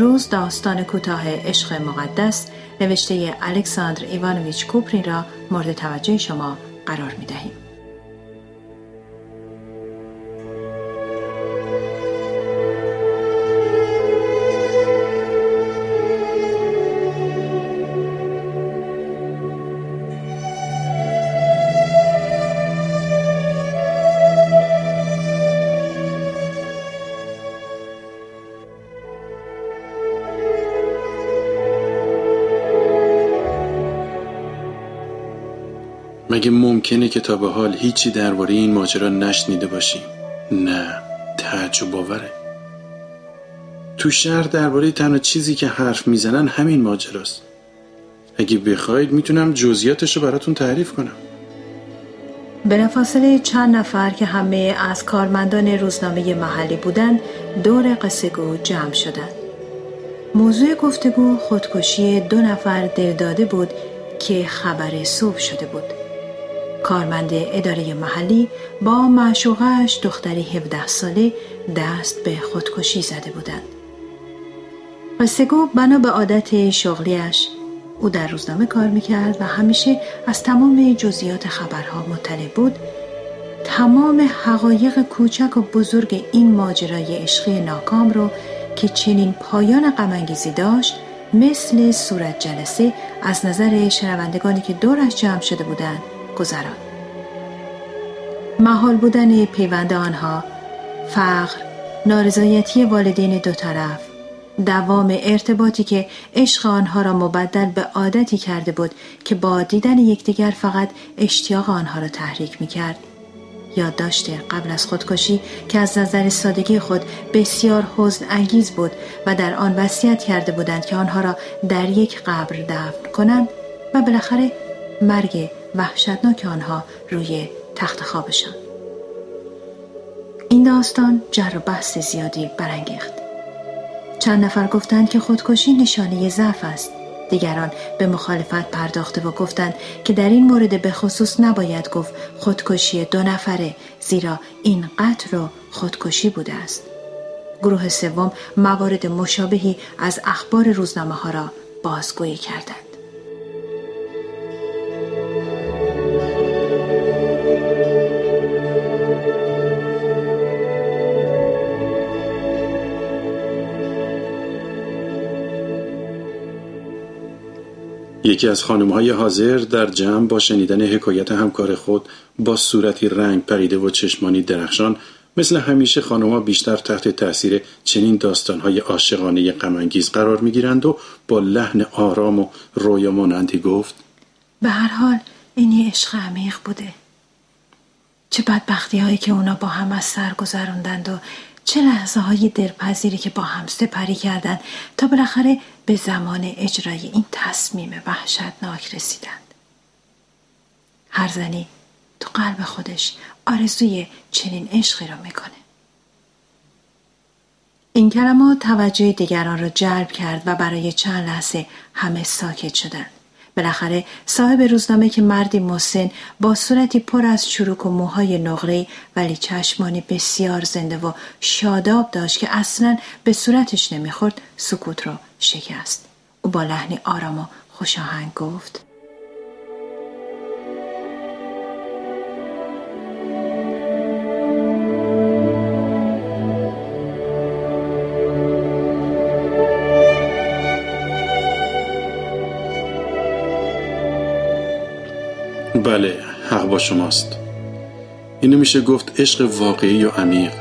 امروز داستان کوتاه عشق مقدس نوشته الکساندر ایوانویچ کوپرین را مورد توجه شما قرار می دهیم. مگه ممکنه که تا به حال هیچی درباره این ماجرا نشنیده باشیم؟ نه تعجب باوره. تو شهر درباره تنها چیزی که حرف می‌زنن همین ماجراست. اگه بخواید می‌تونم جزئیاتش رو براتون تعریف کنم. بلافاصله چند نفر که همه از کارمندان روزنامه محلی بودند دور قصه گو جمع شدند موضوع گفتگو خودکشی دو نفر دلداده بود که خبر صبح شده بود. کارمند اداره محلی با معشوقش دختری 17 ساله دست به خودکشی زده بودند. سگو بنا به عادت شغلیش او در روزنامه کار می‌کرد و همیشه از تمام جزئیات خبرها مطلع بود تمام حقایق کوچک و بزرگ این ماجرای عشقی ناکام رو که چنین پایان غمانگیزی داشت مثل صورت جلسه از نظر شنوندگانی که دورش جمع شده بودند گذران محال بودن پیوند آنها فقر نارضایتی والدین دو طرف دوام ارتباطی که عشق آنها را مبدل به عادتی کرده بود که با دیدن یکدیگر فقط اشتیاق آنها را تحریک می کرد. یادداشت قبل از خودکشی که از نظر سادگی خود بسیار حزن انگیز بود و در آن وصیت کرده بودند که آنها را در یک قبر دفن کنند و بالاخره مرگ وحشتناک آنها روی تخت خوابشان. این داستان جر بحث زیادی برانگیخت. چند نفر گفتند که خودکشی نشانه ضعف است. دیگران به مخالفت پرداخته و گفتند که در این مورد به خصوص نباید گفت خودکشی دو نفره زیرا این قتل رو خودکشی بوده است. گروه سوم موارد مشابهی از اخبار روزنامه ها را بازگویی کردند. یکی از خانم های حاضر در جمع با شنیدن حکایت همکار خود با صورتی رنگ پریده و چشمانی درخشان مثل همیشه ها بیشتر تحت تاثیر چنین داستانهای عاشقانه غمانگیز قرار می‌گیرند و با لحن آرام و رویا مانندی گفت به هر حال اینی عشق عمیق بوده. چه بدبختی هایی که اونا با هم از سر گذروندند و چه لحظه های دلپذیری که با هم سپری کردند تا بالاخره به زمان اجرای این تصمیم وحشتناک رسیدند؟ هر زنی تو قلب خودش آرزوی چنین عشقی را می‌کنه. این کلمات توجه دیگران را جلب کرد و برای چند لحظه همه ساکت شدند. بالاخره صاحب روزنامه که مردی مسن با صورتی پر از چروک و موهای نقره ولی چشمانی بسیار زنده و شاداب داشت که اصلا به صورتش نمی‌خورد سکوت را شکست. او با لحنی آرام و خوشاهنگ گفت. بله حق با شماست. اینو میشه گفت عشق واقعی و عمیق.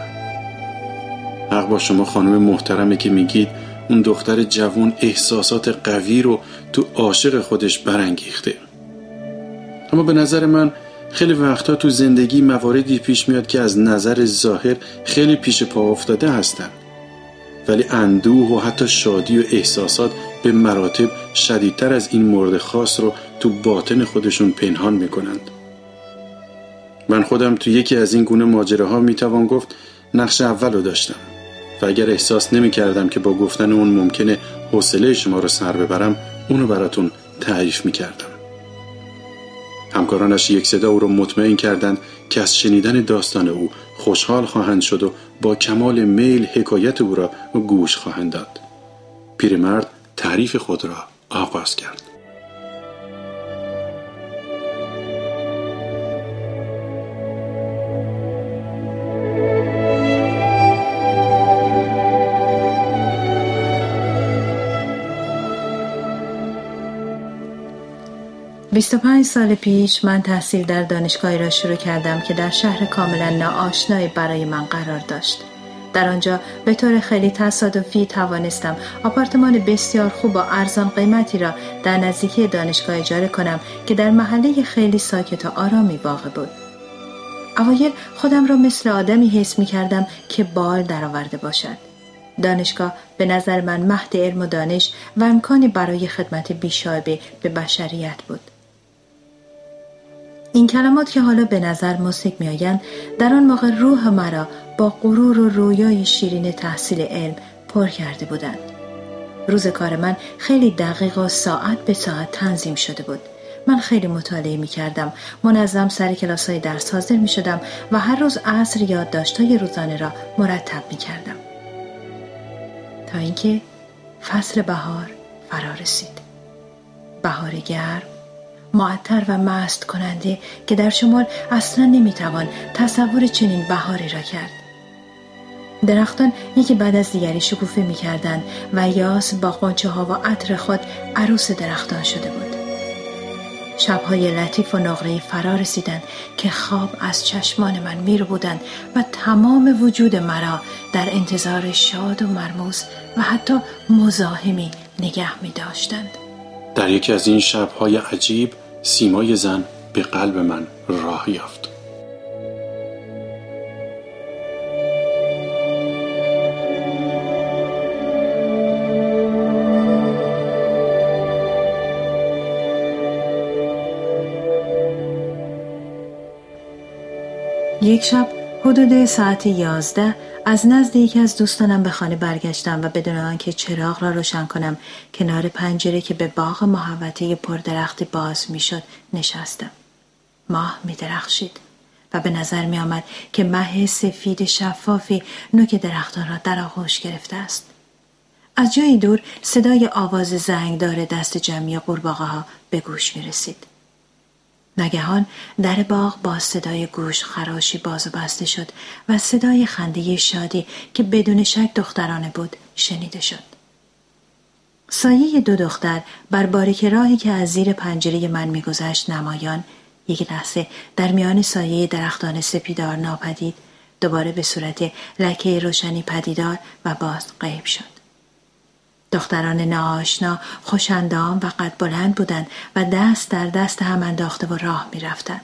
حق با شما خانم محترمه که میگید اون دختر جوون احساسات قوی رو تو عاشق خودش برانگیخته. اما به نظر من خیلی وقتا تو زندگی مواردی پیش میاد که از نظر ظاهر خیلی پیش پا افتاده هستن. ولی اندوه و حتی شادی و احساسات به مراتب شدیدتر از این مورد خاص رو تو باطن خودشون پنهان می‌کنند من خودم تو یکی از این گونه ماجراها می‌توان گفت نقش اول رو داشتم و اگر احساس نمی کردم که با گفتن اون ممکنه حوصله شما رو سر ببرم اونو براتون تعریف می کردم. همکارانش یک صدا او رو مطمئن کردند که از شنیدن داستان او خوشحال خواهند شد و با کمال میل حکایت او را گوش خواهند داد. پیرمرد تعریف خود را آغاز کرد 25 سال پیش من تحصیل در دانشگاهی را شروع کردم که در شهر کاملا ناآشنایی برای من قرار داشت. در آنجا به طور خیلی تصادفی توانستم آپارتمان بسیار خوب و ارزان قیمتی را در نزدیکی دانشگاه اجاره کنم که در محله خیلی ساکت و آرامی واقع بود. اوایل خودم را مثل آدمی حس می کردم که بال درآورده باشد. دانشگاه به نظر من مهد علم و دانش و امکانی برای خدمت بیشایبه به بشریت بود. این کلمات که حالا به نظر مسیک میآیند در آن موقع روح مرا با غرور و رویای شیرین تحصیل علم پر کرده بودند. روز کار من خیلی دقیق و ساعت به ساعت تنظیم شده بود. من خیلی مطالعه می کردم منظم سر کلاس های درس حاضر می شدم و هر روز عصر های روزانه را مرتب می کردم تا اینکه فصل بهار فرا رسید. بهار گرم معطر و مست کننده که در شمال اصلا نمی‌توان تصور چنین بهاری را کرد درختان یکی بعد از دیگری شکوفه می‌کردند و یاس با قنچه ها و عطر خود عروس درختان شده بود شبهای لطیف و نقره فرا رسیدند که خواب از چشمان من میر بودند و تمام وجود مرا در انتظار شاد و مرموز و حتی مزاحمی نگه می داشتند. در یکی از این شبهای عجیب سیمای زن به قلب من راه یافت. یک شب حدود ساعت یازده از نزد یکی از دوستانم به خانه برگشتم و بدون آنکه چراغ را روشن کنم کنار پنجره که به باغ محوطه پردرختی باز می‌شد نشستم ماه می درخشید و به نظر می آمد که مه سفید شفافی نوک درختان را در آغوش گرفته است از جایی دور صدای آواز زنگدار دست جمعی قورباغه ها به گوش می رسید. نگهان در باغ با صدای گوش خراشی باز و بسته شد و صدای خنده شادی که بدون شک دخترانه بود شنیده شد. سایه دو دختر بر باریک راهی که از زیر پنجره من میگذشت نمایان یک لحظه در میان سایه درختان سپیدار ناپدید دوباره به صورت لکه روشنی پدیدار و باز غیب شد. دختران ناآشنا خوشندام و قد بلند بودند و دست در دست هم انداخته و راه می‌رفتند.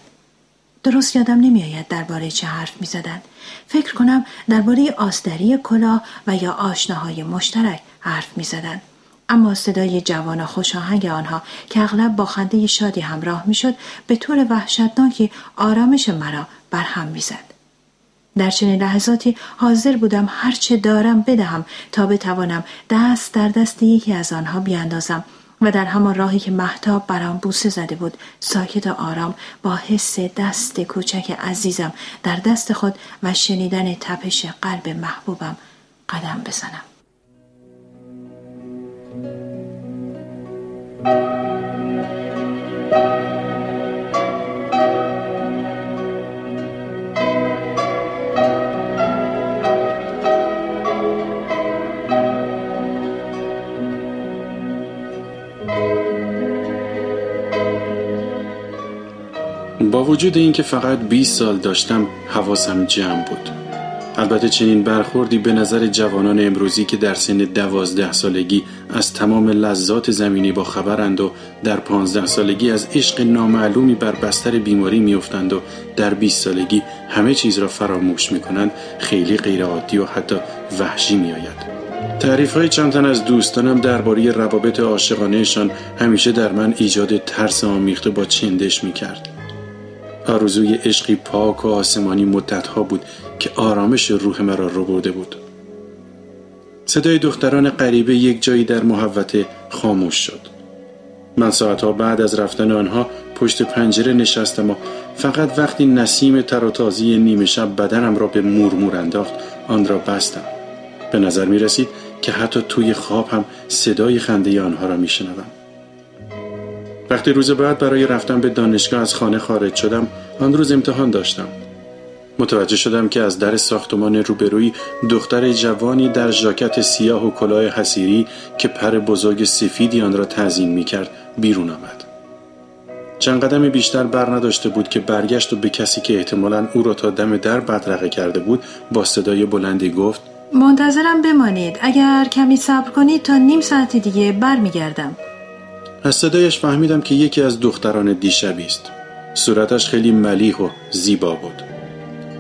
درست یادم نمیآید درباره چه حرف می‌زدند. فکر کنم درباره آستری کلا و یا آشناهای مشترک حرف می‌زدند. اما صدای جوان و خوشاهنگ آنها که اغلب با خنده شادی همراه می‌شد به طور وحشتناکی آرامش مرا برهم می‌زد. در چنین لحظاتی حاضر بودم هرچه دارم بدهم تا بتوانم دست در دست یکی از آنها بیاندازم و در همان راهی که محتاب برام بوسه زده بود ساکت و آرام با حس دست کوچک عزیزم در دست خود و شنیدن تپش قلب محبوبم قدم بزنم. وجود اینکه فقط 20 سال داشتم حواسم جمع بود. البته چنین برخوردی به نظر جوانان امروزی که در سن دوازده سالگی از تمام لذات زمینی با خبرند و در پانزده سالگی از عشق نامعلومی بر بستر بیماری میافتند و در 20 سالگی همه چیز را فراموش می‌کنند خیلی غیرعادی و حتی وحشی میآید. تعریف های چند تن از دوستانم درباره روابط عاشقانهشان همیشه در من ایجاد ترس آمیخته با چندش می‌کرد. آرزوی عشقی پاک و آسمانی مدتها بود که آرامش روح مرا رو برده بود. صدای دختران غریبه یک جایی در محوته خاموش شد. من ساعتها بعد از رفتن آنها پشت پنجره نشستم و فقط وقتی نسیم تر و تازی نیمه شب بدنم را به مورمور انداخت آن را بستم. به نظر می رسید که حتی توی خواب هم صدای خنده آنها را می شنوم. وقتی روز بعد برای رفتن به دانشگاه از خانه خارج شدم آن روز امتحان داشتم. متوجه شدم که از در ساختمان روبروی دختر جوانی در ژاکت سیاه و کلاه حسیری که پر بزرگ سفیدی آن را تزیین می کرد بیرون آمد. چند قدم بیشتر بر نداشته بود که برگشت و به کسی که احتمالا او را تا دم در بدرقه کرده بود با صدای بلندی گفت منتظرم بمانید. اگر کمی صبر کنید تا نیم ساعت دیگه برمیگردم. از صدایش فهمیدم که یکی از دختران دیشبی است. صورتش خیلی ملیح و زیبا بود.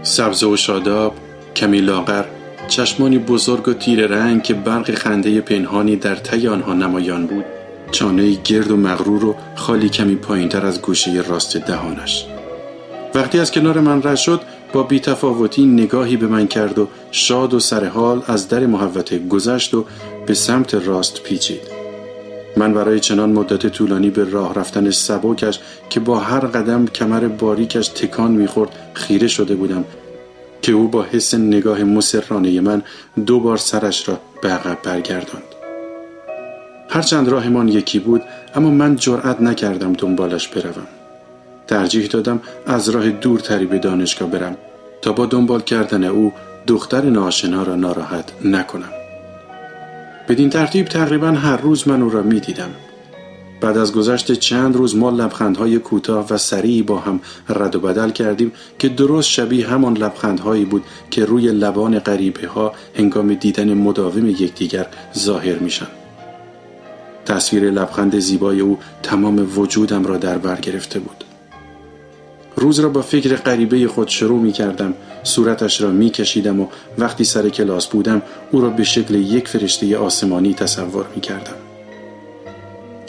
سبز و شاداب کمی لاغر چشمانی بزرگ و تیر رنگ که برق خنده پنهانی در تی آنها نمایان بود چانه گرد و مغرور و خالی کمی پایینتر از گوشه راست دهانش. وقتی از کنار من رد شد با بیتفاوتی نگاهی به من کرد و شاد و سرحال از در محوطه گذشت و به سمت راست پیچید. من برای چنان مدت طولانی به راه رفتن سبکش که با هر قدم کمر باریکش تکان می‌خورد خیره شده بودم که او با حس نگاه مسررانه من دو بار سرش را به عقب برگرداند. هرچند راهمان یکی بود اما من جرأت نکردم دنبالش بروم. ترجیح دادم از راه دورتری به دانشگاه برم تا با دنبال کردن او دختر ناشنا را ناراحت نکنم. بدین ترتیب تقریبا هر روز من او را می دیدم. بعد از گذشت چند روز ما لبخندهای کوتاه و سریعی با هم رد و بدل کردیم که درست شبیه همان لبخندهایی بود که روی لبان غریبه ها هنگام دیدن مداوم یکدیگر ظاهر میشن. تصویر لبخند زیبای او تمام وجودم را در بر گرفته بود. روز را با فکر غریبه خود شروع می کردم. صورتش را می کشیدم و وقتی سر کلاس بودم او را به شکل یک فرشته آسمانی تصور می کردم.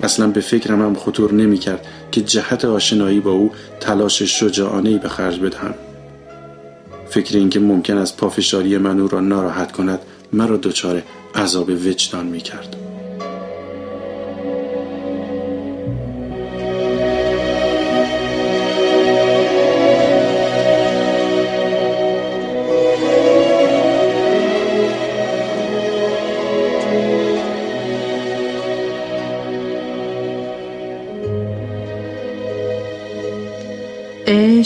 اصلا به فکرم هم خطور نمی کرد که جهت آشنایی با او تلاش شجاعانه به خرج بدهم. فکر اینکه ممکن است پافشاری من او را ناراحت کند مرا دچار عذاب وجدان می کرد.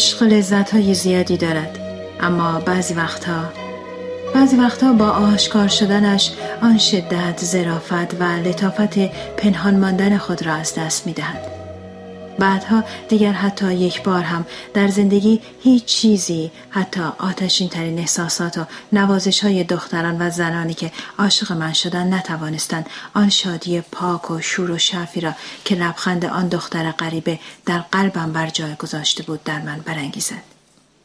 عشق لذت های زیادی دارد اما بعضی وقتها بعضی وقتها با آشکار شدنش آن شدت زرافت و لطافت پنهان ماندن خود را از دست می دهد. بعدها دیگر حتی یک بار هم در زندگی هیچ چیزی حتی آتشین ترین احساسات و نوازش های دختران و زنانی که عاشق من شدن نتوانستند آن شادی پاک و شور و شفی را که لبخند آن دختر غریبه در قلبم بر جای گذاشته بود در من برانگیزد.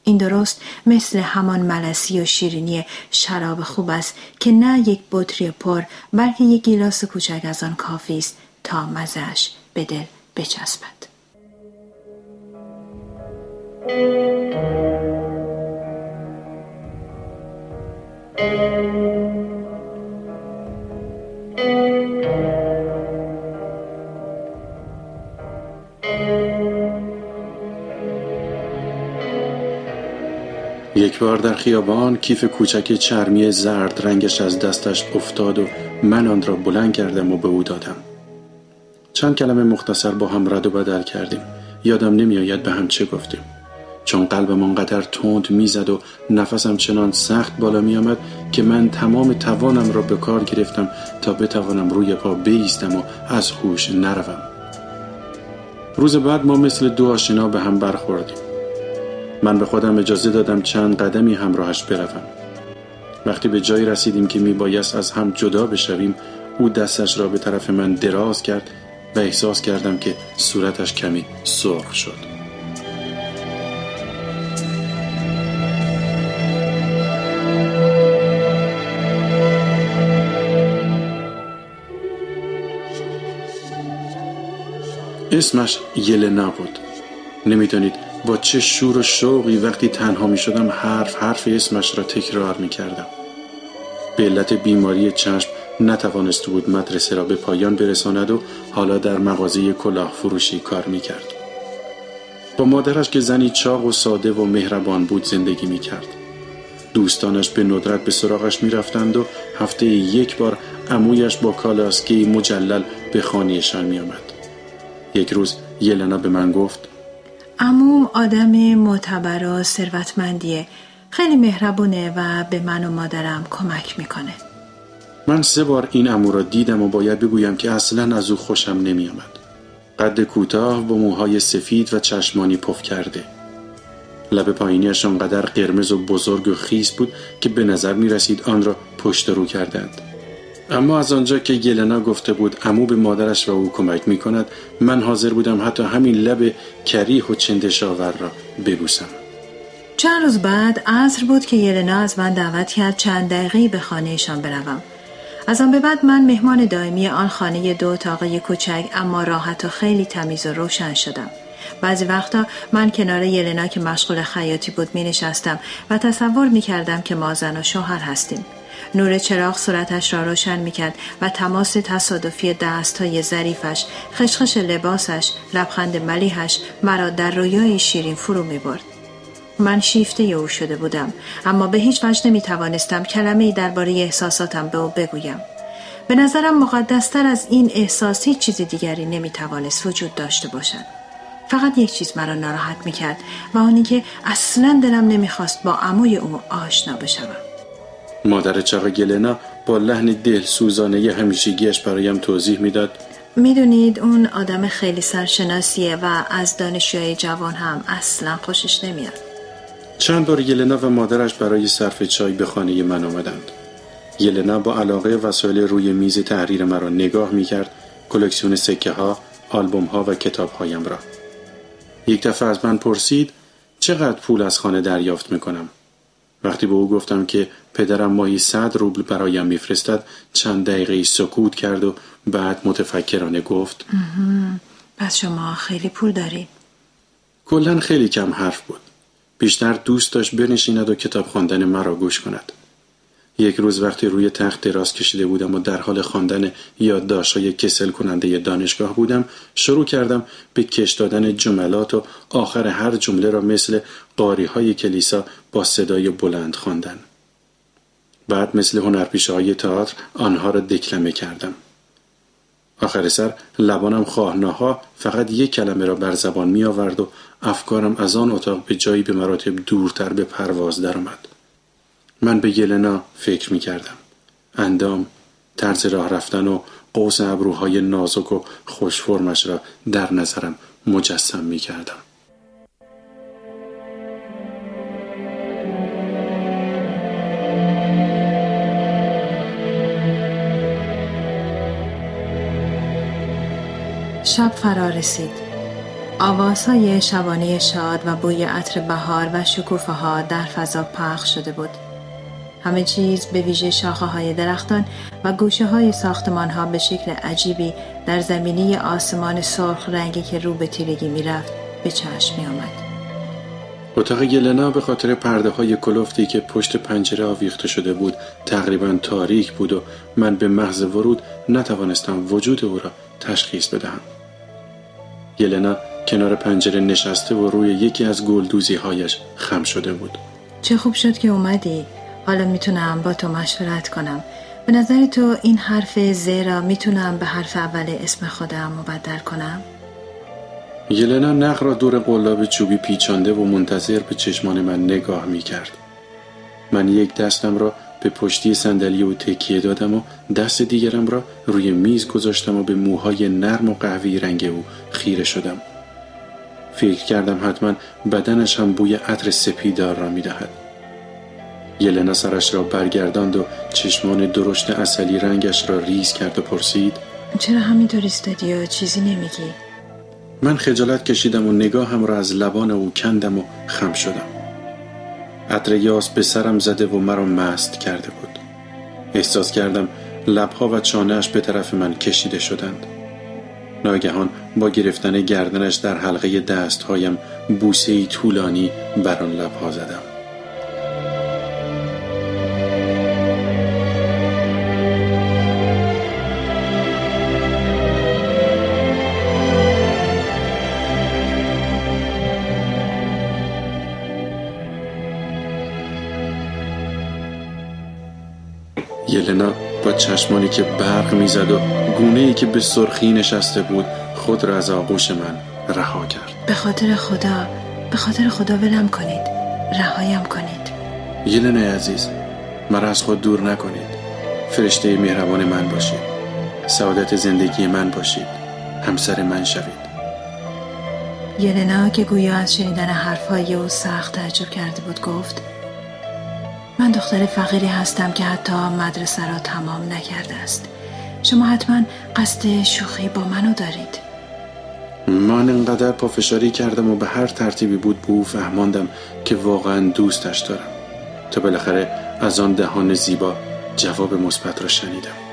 این درست مثل همان ملسی و شیرینی شراب خوب است که نه یک بطری پر بلکه یک گیلاس کوچک از آن کافی است تا مزش به دل بچسبد. یک بار در خیابان کیف کوچک چرمی زرد رنگش از دستش افتاد و من آن را بلند کردم و به او دادم. چند کلمه مختصر با هم رد و بدل کردیم. یادم نمیآید به هم چه گفتیم. چون قلبم آنقدر تند می‌زد و نفسم چنان سخت بالا می آمد که من تمام توانم را به کار گرفتم تا بتوانم روی پا بیستم و از هوش نروم. روز بعد ما مثل دو آشنا به هم برخوردیم. من به خودم اجازه دادم چند قدمی همراهش بروم. وقتی به جایی رسیدیم که می بایست از هم جدا بشویم او دستش را به طرف من دراز کرد و احساس کردم که صورتش کمی سرخ شد. اسمش یلنا بود نمی‌دانید با چه شور و شوقی وقتی تنها می شدم حرف حرف اسمش را تکرار می کردم به علت بیماری چشم نتوانسته بود مدرسه را به پایان برساند و حالا در مغازه کلاه فروشی کار می کرد. با مادرش که زنی چاق و ساده و مهربان بود زندگی می کرد. دوستانش به ندرت به سراغش می‌رفتند و هفته یک بار امویش با کالاسکی مجلل به خانهشان میآمد یک روز یلنا به من گفت اموم آدم معتبر و ثروتمندیه. خیلی مهربونه و به من و مادرم کمک می‌کنه. من سه بار این امو را دیدم و باید بگویم که اصلا از او خوشم نمیآمد. قد کوتاه با موهای سفید و چشمانی پف کرده. لب پایینیش آنقدر قرمز و بزرگ و خیس بود که به نظر می رسید آن را پشت رو کردند. اما از آنجا که گلنا گفته بود امو به مادرش و او کمک می کند من حاضر بودم حتی همین لب کریح و چندشاور را ببوسم. چند روز بعد عصر بود که یلنا از من دعوت کرد چند دقیقه به خانهشان بروم. از آن به بعد من مهمان دائمی آن خانه دو اتاقه کوچک اما راحت و خیلی تمیز و روشن شدم. بعضی وقتا من کنار یلنا که مشغول خیاطی بود می نشستم و تصور می کردم که ما زن و شوهر هستیم. نور چراغ صورتش را روشن می کرد و تماس تصادفی دست های ظریفش، خشخش لباسش، لبخند ملیحش مرا در رویای شیرین فرو می برد. من شیفته او شده بودم اما به هیچ وجه نمی توانستم کلمه درباره احساساتم به او بگویم. به نظرم مقدستر از این احساسی چیز دیگری نمی توانست وجود داشته باشد. فقط یک چیز مرا ناراحت می‌کرد و آنی که اصلا دلم نمی‌خواست با عموی او آشنا بشوم مادر چاق گلنا با لحن دل سوزانه همیشگیش برایم توضیح می‌داد. می‌دونید اون آدم خیلی سرشناسیه و از دانشجوی جوان هم اصلا خوشش نمیاد. چند بار یلنا و مادرش برای صرف چای به خانه من آمدند. یلنا با علاقه وسایل روی میز تحریر مرا نگاه می‌کرد کلکسیون سکه ها آلبوم ها و کتاب هایم را. یک دفعه از من پرسید چقدر پول از خانه دریافت می‌کنم؟ وقتی به او گفتم که پدرم ماهی صد روبل برایم میفرستد چند دقیقه سکوت کرد و بعد متفکرانه گفت پس شما خیلی پول دارید کلا خیلی کم حرف بود. بیشتر دوست داشت بنشیند و کتاب خواندن مرا گوش کند. یک روز وقتی روی تخت دراز کشیده بودم و در حال خواندن یادداشت‌های کسل کننده دانشگاه بودم شروع کردم به کش دادن جملات و آخر هر جمله را مثل قاری های کلیسا با صدای بلند خواندن بعد مثل هنرپیشه های تئاتر آنها را دکلمه کردم آخر سر لبانم خواهناها فقط یک کلمه را بر زبان می آورد و افکارم از آن اتاق به جایی به مراتب دورتر به پرواز درآمد. من به یلنا فکر می کردم. اندام، طرز راه رفتن و قوس ابروهای نازک و خوشفرمش را در نظرم مجسم می کردم. شب فرا رسید. آوازهای شبانه شاد و بوی عطر بهار و شکوفه ها در فضا پخش شده بود. همه چیز به ویژه شاخه های درختان و گوشه های ساختمان ها به شکل عجیبی در زمینی آسمان سرخ رنگی که رو به تیرگی می رفت به چشم می آمد. اتاق گلنا به خاطر پرده های کلفتی که پشت پنجره آویخته شده بود تقریبا تاریک بود و من به محض ورود نتوانستم وجود او را تشخیص بدهم. گلنا کنار پنجره نشسته و روی یکی از گلدوزی هایش خم شده بود. چه خوب شد که اومدی. حالا می‌تونم با تو مشورت کنم. به نظر تو این حرف زیرا می‌تونم به حرف اول اسم خودم مبدل کنم؟ یلنا نخ را دور قلاب چوبی پیچانده و منتظر به چشمان من نگاه می‌کرد. من یک دستم را به پشتی صندلی و تکیه دادم و دست دیگرم را روی میز گذاشتم و به موهای نرم و قهوی رنگ او خیره شدم. فکر کردم حتما بدنش هم بوی عطر سپیدار را می‌دهد. یلنا سرش را برگرداند و چشمان درشت اصلی رنگش را ریز کرد و پرسید چرا همینطور ایستادی چیزی نمیگی؟ من خجالت کشیدم و نگاهم را از لبان او کندم و خم شدم. عطر یاس به سرم زده و مرا مست کرده بود. احساس کردم لبها و چانهش به طرف من کشیده شدند. ناگهان با گرفتن گردنش در حلقه دستهایم بوسه طولانی بر آن لبها زدم. چشمانی که برق می‌زد و گونه ای که به سرخی نشسته بود خود را از آغوش من رها کرد. به خاطر خدا به خاطر خدا ولم کنید. رهایم کنید. یلنه عزیز مرا از خود دور نکنید. فرشته مهربان من باشید. سعادت زندگی من باشید. همسر من شوید. یلنا که گویا از شنیدن حرفهای او سخت تعجب کرده بود گفت من دختر فقیری هستم که حتی مدرسه را تمام نکرده است. شما حتما قصد شوخی با منو دارید. من انقدر پافشاری کردم و به هر ترتیبی بود به او فهماندم که واقعا دوستش دارم. تا بالاخره از آن دهان زیبا جواب مثبت را شنیدم.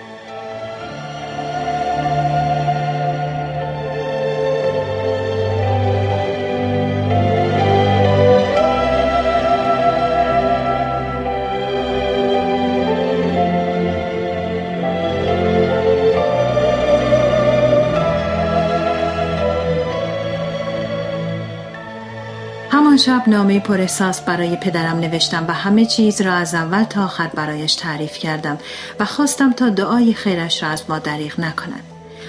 شب نامه پر احساس برای پدرم نوشتم و همه چیز را از اول تا آخر برایش تعریف کردم و خواستم تا دعای خیرش را از ما دریغ نکند.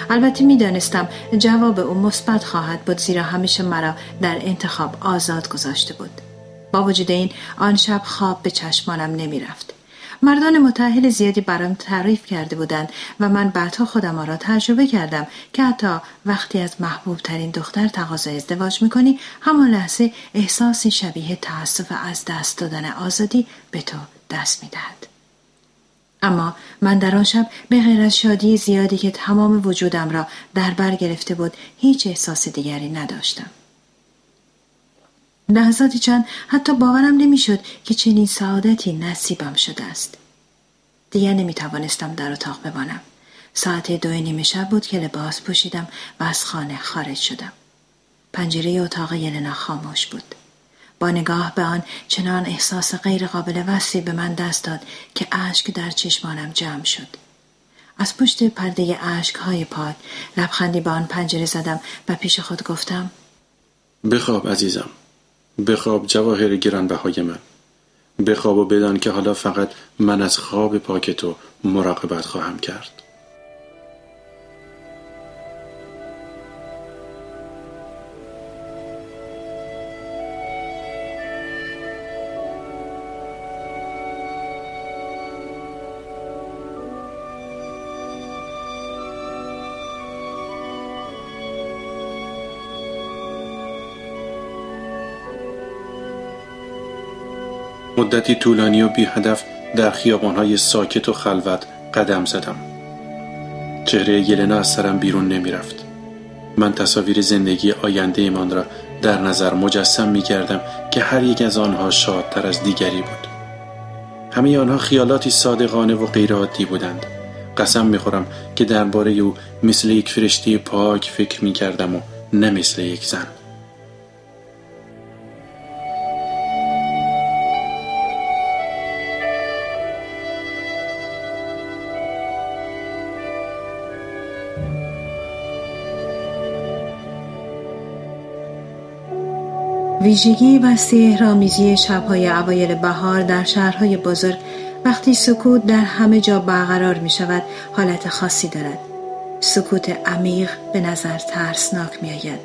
البته می‌دانستم جواب او مثبت خواهد بود زیرا همیشه مرا در انتخاب آزاد گذاشته بود. با وجود این آن شب خواب به چشمانم نمی‌رفت. مردان متحل زیادی برام تعریف کرده بودند و من بعدها خودم را تجربه کردم که حتی وقتی از محبوب ترین دختر تقاضای ازدواج می‌کنی همان لحظه احساسی شبیه تاسف از دست دادن آزادی به تو دست می‌دهد. اما من در آن شب به غیر از شادی زیادی که تمام وجودم را در بر گرفته بود هیچ احساس دیگری نداشتم. لحظاتی چند حتی باورم نمی‌شد که چنین سعادتی نصیبم شده است. دیگر نمی توانستم در اتاق بمانم. ساعت دو نیمه شب بود که لباس پوشیدم و از خانه خارج شدم. پنجره اتاق یلنا خاموش بود. با نگاه به آن چنان احساس غیر قابل وصفی به من دست داد که اشک در چشمانم جمع شد. از پشت پرده اشک های پاک لبخندی به آن پنجره زدم و پیش خود گفتم بخواب عزیزم. بخواب جواهر گرانبهای من. بخواب و بدان که حالا فقط من از خواب پاک تو مراقبت خواهم کرد. مدتی طولانی و بی هدف در خیابانهای ساکت و خلوت قدم زدم. چهره یلنا از سرم بیرون نمی رفت. من تصاویر زندگی آینده ایمان را در نظر مجسم می کردم که هر یک از آنها شادتر از دیگری بود. همه آنها خیالاتی صادقانه و غیرعادی بودند. قسم می خورم که درباره او مثل یک فرشته پاک فکر می کردم و نه مثل یک زن. ویژگی و سهرامیزی شبهای اوایل بهار در شهرهای بزرگ وقتی سکوت در همه جا برقرار می شود حالت خاصی دارد. سکوت عمیق به نظر ترسناک می آید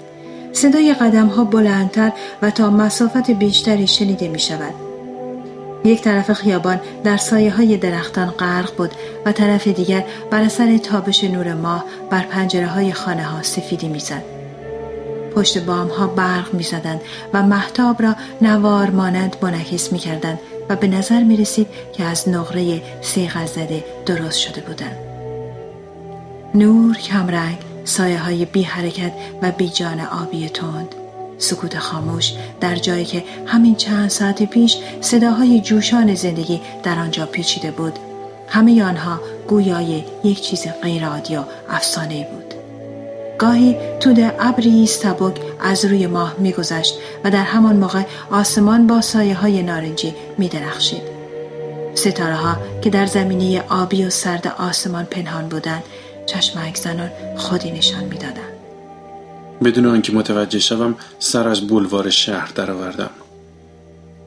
صدای قدم ها بلندتر و تا مسافت بیشتری شنیده می شود یک طرف خیابان در سایه های درختان غرق بود و طرف دیگر بر اثر تابش نور ماه بر پنجره های خانه ها سفیدی می‌زد. پشت بام ها برق می زدند و محتاب را نوار مانند منعکس می کردند و به نظر می رسید که از نقره سیغل زده درست شده بودند. نور کمرنگ سایه های بی حرکت و بی جان آبی تند. سکوت خاموش در جایی که همین چند ساعت پیش صداهای جوشان زندگی در آنجا پیچیده بود. همه آنها گویای یک چیز غیرعادی و افسانه بود. گاهی تود ابری سبک از روی ماه میگذشت و در همان موقع آسمان با سایه های نارنجی می درخشید. ستاره ها که در زمینه آبی و سرد آسمان پنهان بودند چشمک زنان خودی نشان می‌دادند. بدون آنکه متوجه شوم سر از بولوار شهر درآوردم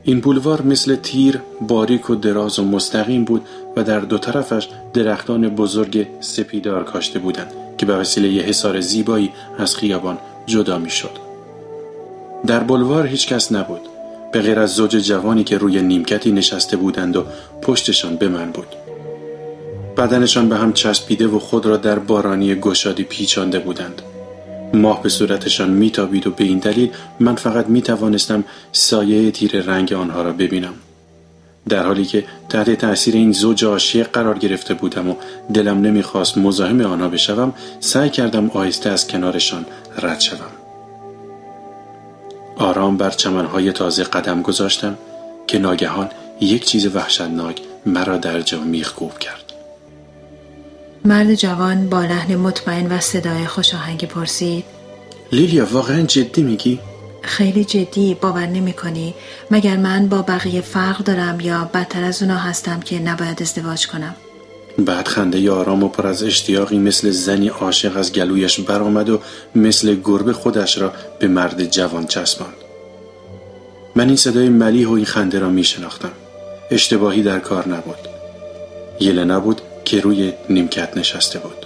این بولوار مثل تیر باریک و دراز و مستقیم بود و در دو طرفش درختان بزرگ سپیدار کاشته بودند که به وسیله یه حصار زیبایی از خیابان جدا می شد. در بلوار هیچ کس نبود. به غیر از زوج جوانی که روی نیمکتی نشسته بودند و پشتشان به من بود. بدنشان به هم چسبیده و خود را در بارانی گشادی پیچانده بودند. ماه به صورتشان میتابید و به این دلیل من فقط می توانستم سایه تیر رنگ آنها را ببینم. در حالی که تحت تأثیر این زوج عاشق قرار گرفته بودم و دلم نمی‌خواست مزاحم آنها بشوم سعی کردم آهسته از کنارشان رد شوم آرام بر چمنهای تازه قدم گذاشتم که ناگهان یک چیز وحشتناک مرا در جا میخ کرد مرد جوان با لحن مطمئن و صدای خوش آهنگی پرسید لیلیا واقعا جدی میگی؟ خیلی جدی باور نمی کنی مگر من با بقیه فرق دارم یا بدتر از اونا هستم که نباید ازدواج کنم؟ بعد خنده آرام و پر از اشتیاقی مثل زنی عاشق از گلویش برآمد و مثل گربه خودش را به مرد جوان چسباند. من این صدای ملیح و این خنده را می شناختم اشتباهی در کار نبود. یله نبود که روی نیمکت نشسته بود.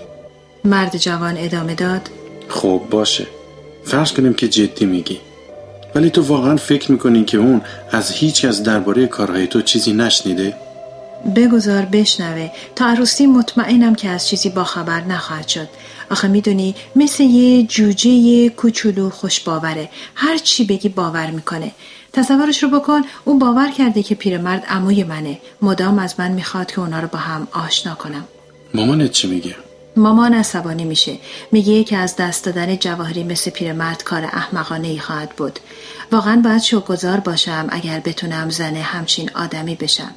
مرد جوان ادامه داد. خب باشه. فرض کنیم که جدی میگی. ولی تو واقعا فکر می‌کنی که اون از هیچ از درباره کارهای تو چیزی نشنیده؟ بگذار بشنوه. تا عروسی مطمئنم که از چیزی باخبر نخواهد شد. آخه می‌دونی مثل یه جوجه کوچولو خوش باوره. هر چی بگی باور می‌کنه. تصورش رو بکن اون باور کرده که پیرمرد عموی منه. مدام از من می‌خواد که اونا رو با هم آشنا کنم. مامانت چی میگه؟ مامان عصبانی میشه. میگه که از دست دادن جواهری مثل پیرمرد کار احمقانه ای خواهد بود. واقعا باید شوگذار باشم اگر بتونم زنه همچین آدمی بشم.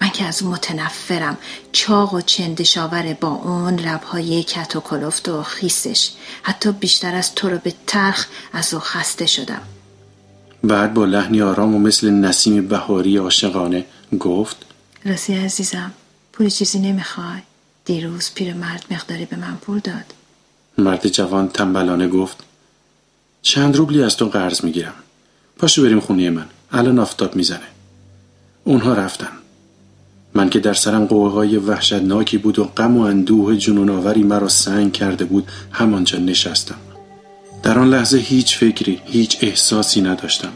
من که از متنفرم. چاق و چندشاور با اون لبهای کت و کلفت و خیسش. حتی بیشتر از تو رو به تلخ از او خسته شدم. بعد با لحنی آرام و مثل نسیم بهاری عاشقانه گفت راستی عزیزم پول چیزی نمی‌خوای؟ دیروز پیرمرد مقداری به من پول داد. مرد جوان تنبلانه گفت چند روبلی از تو قرض می‌گیرم. پاشو بریم خونه من. الان آفتاب می‌زنه. اونها رفتن. من که در سرم قوهای وحشتناکی بود و غم و اندوه جنونآوری مرا سنگ کرده بود همانجا نشستم. در آن لحظه هیچ فکری هیچ احساسی نداشتم.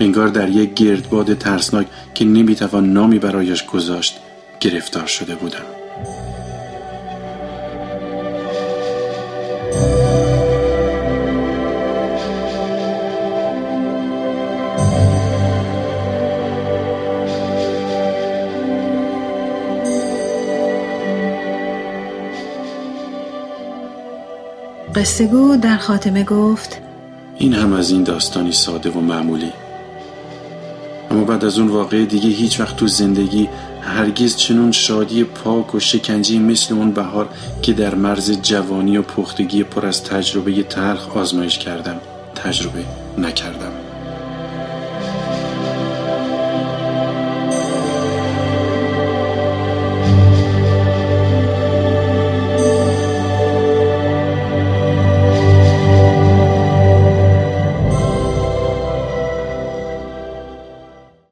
انگار در یک گردباد ترسناک که نمی‌توان نامی برایش گذاشت گرفتار شده بودم. قصهگو در خاتمه گفت این هم از این داستانی ساده و معمولی. اما بعد از اون واقعه دیگه هیچ وقت تو زندگی هرگز چنون شادی پاک و شکنجی مثل اون بهار که در مرز جوانی و پختگی پر از تجربه تلخ آزمایش کردم تجربه نکردم.